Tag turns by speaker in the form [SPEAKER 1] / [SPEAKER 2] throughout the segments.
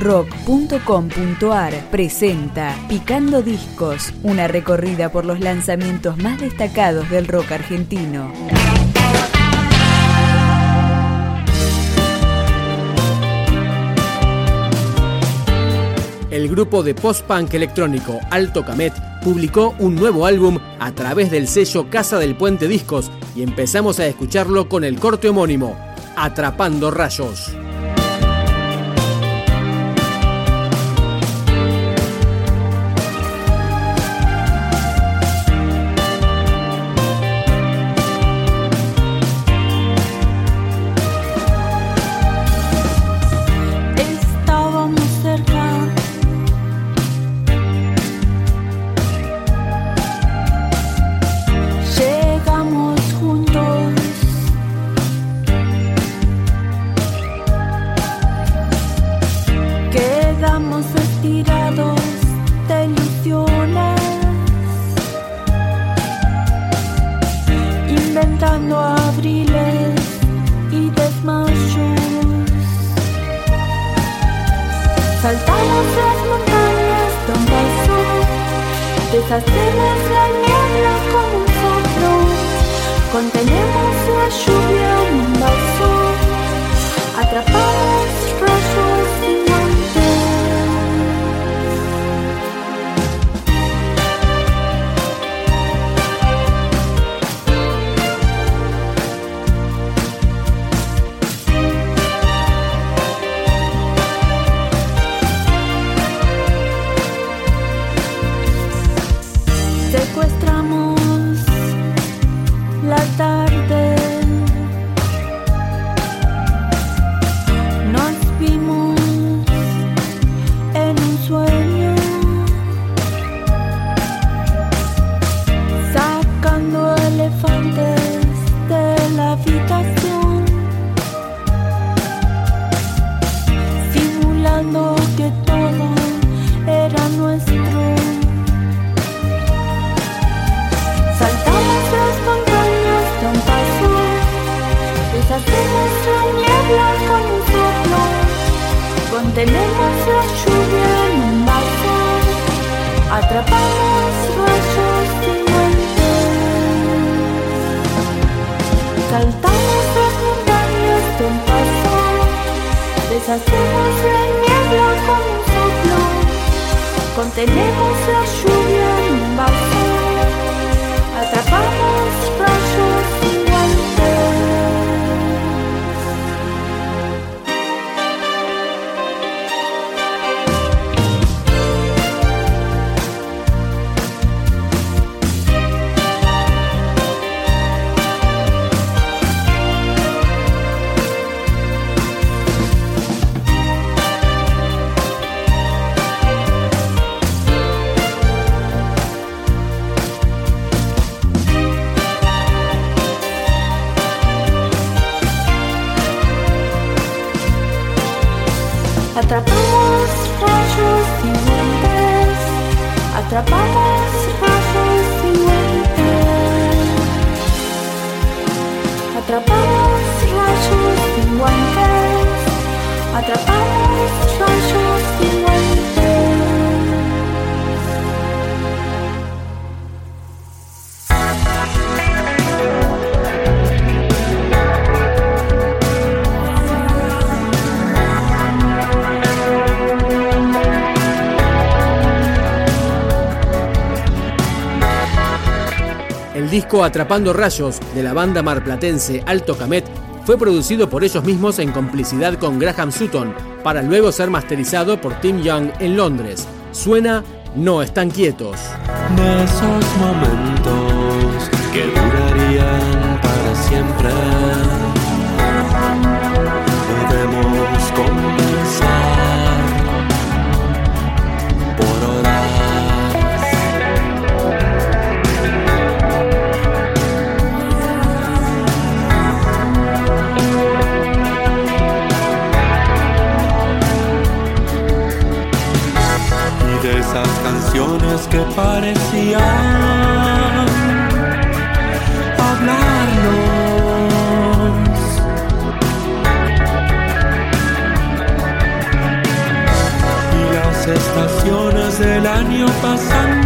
[SPEAKER 1] rock.com.ar presenta Picando Discos, una recorrida por los lanzamientos más destacados del rock argentino.
[SPEAKER 2] El grupo de post-punk electrónico Alto Camet publicó un nuevo álbum a través del sello Casa del Puente Discos y empezamos a escucharlo con el corte homónimo, Atrapando Rayos.
[SPEAKER 3] Deshacemos la Tenemos la lluvia en un vaso, atrapamos rayos muentes. Saltamos las montañas de un paso, deshacemos la niebla con un soplo, contenemos la lluvia Atrapamos rayos y guantes, atrapamos rayos y guantes, atrapamos rayos y guantes, atrapamos rayos
[SPEAKER 2] disco Atrapando Rayos de la banda marplatense Alto Camet fue producido por ellos mismos en complicidad con Graham Sutton para luego ser masterizado por Tim Young en Londres. Suena No están quietos.
[SPEAKER 4] De esos momentos que durarían hablarnos. Y las estaciones del año pasan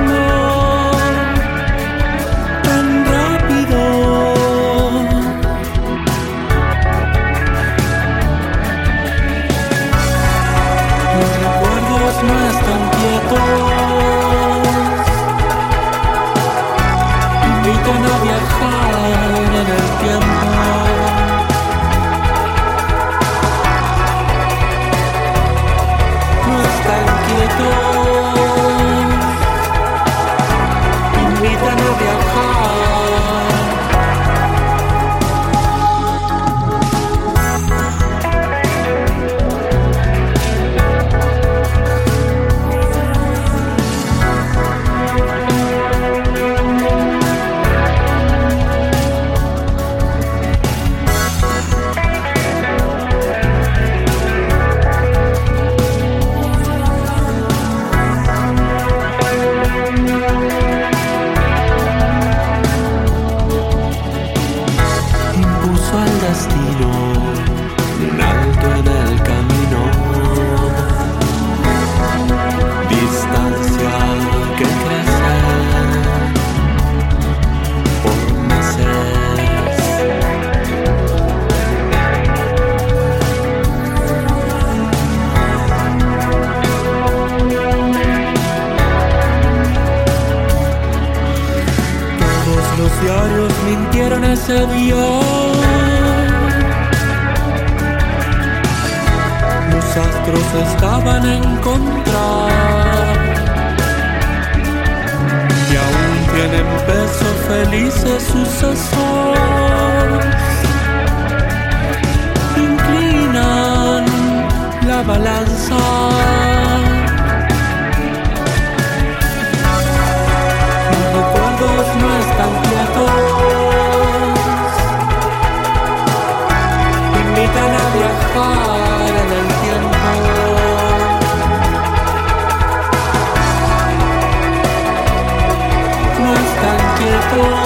[SPEAKER 4] día. Los astros estaban en contra. Y aún tienen peso felices sucesos. Quietos.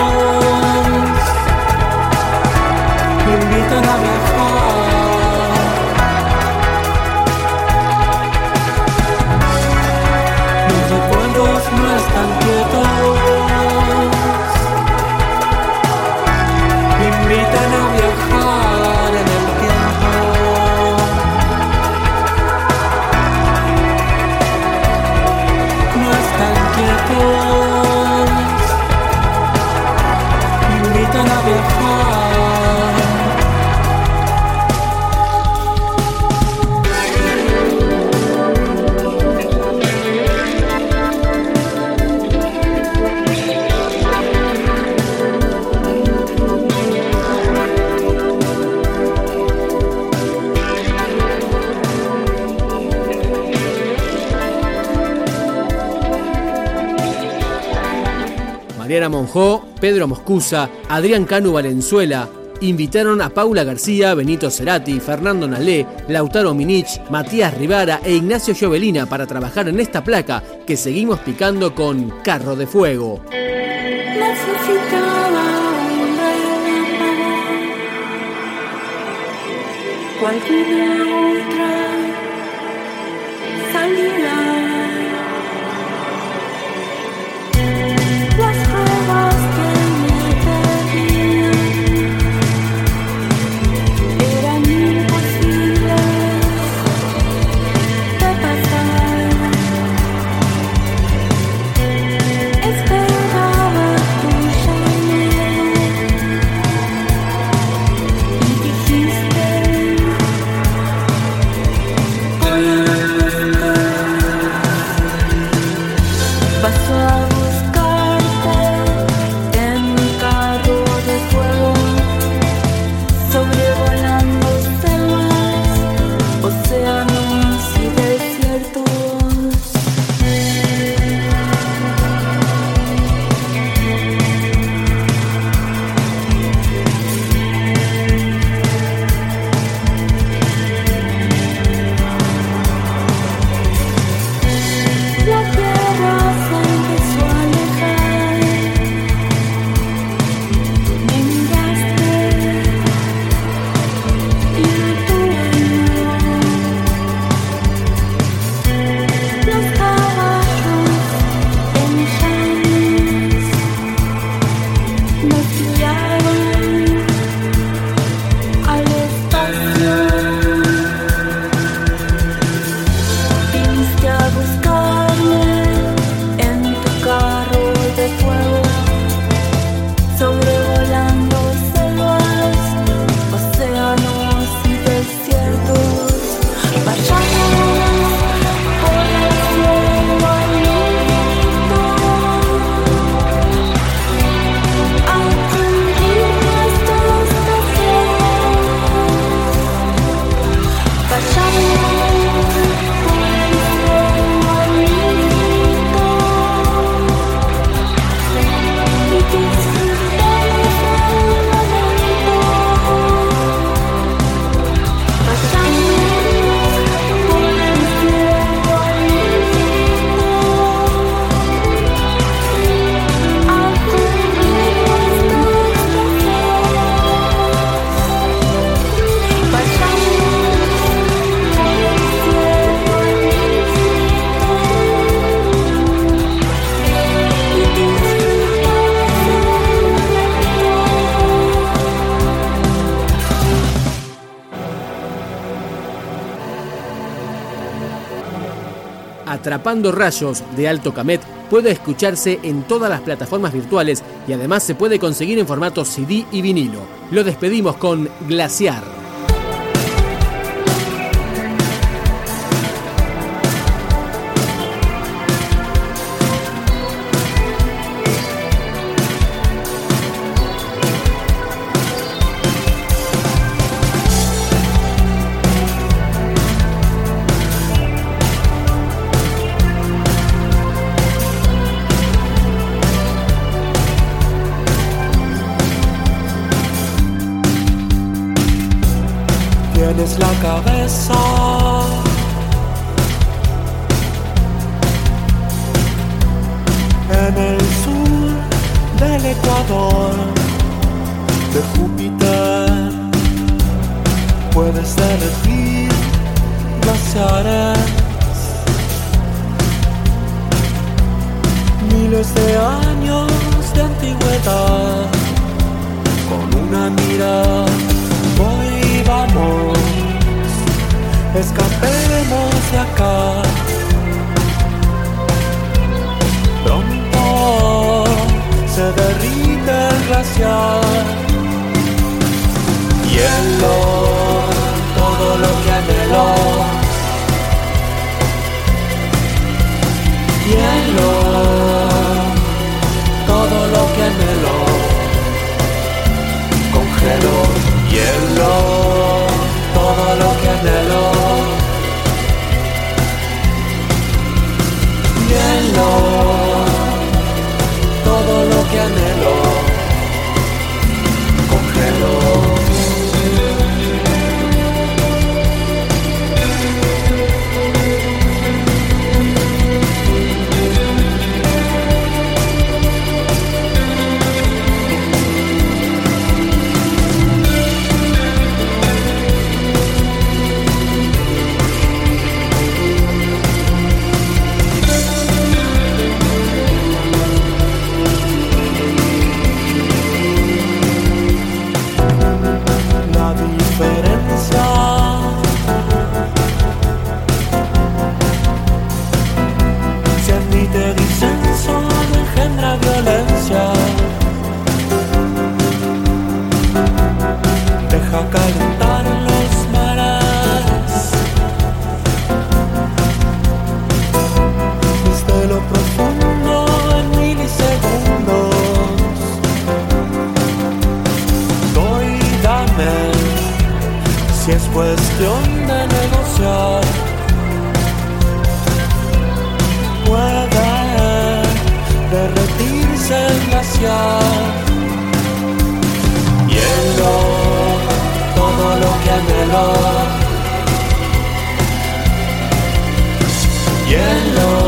[SPEAKER 2] Mariana Monjó, Pedro Moscusa, Adrián Canu Valenzuela, invitaron a Paula García, Benito Cerati, Fernando Nalé, Lautaro Minich, Matías Rivara e Ignacio Giovelina para trabajar en esta placa que seguimos picando con Carro de Fuego.
[SPEAKER 3] love.
[SPEAKER 2] Atrapando Rayos de Alto Camet puede escucharse en todas las plataformas virtuales y además se puede conseguir en formato CD y vinilo. Lo despedimos con Glaciar.
[SPEAKER 4] Ecuador de Júpiter puedes derretir glaciares. Miles de años de antigüedad con una mirada voy vamos escapemos de acá. Derrite el glaciar. Hielo, yellow.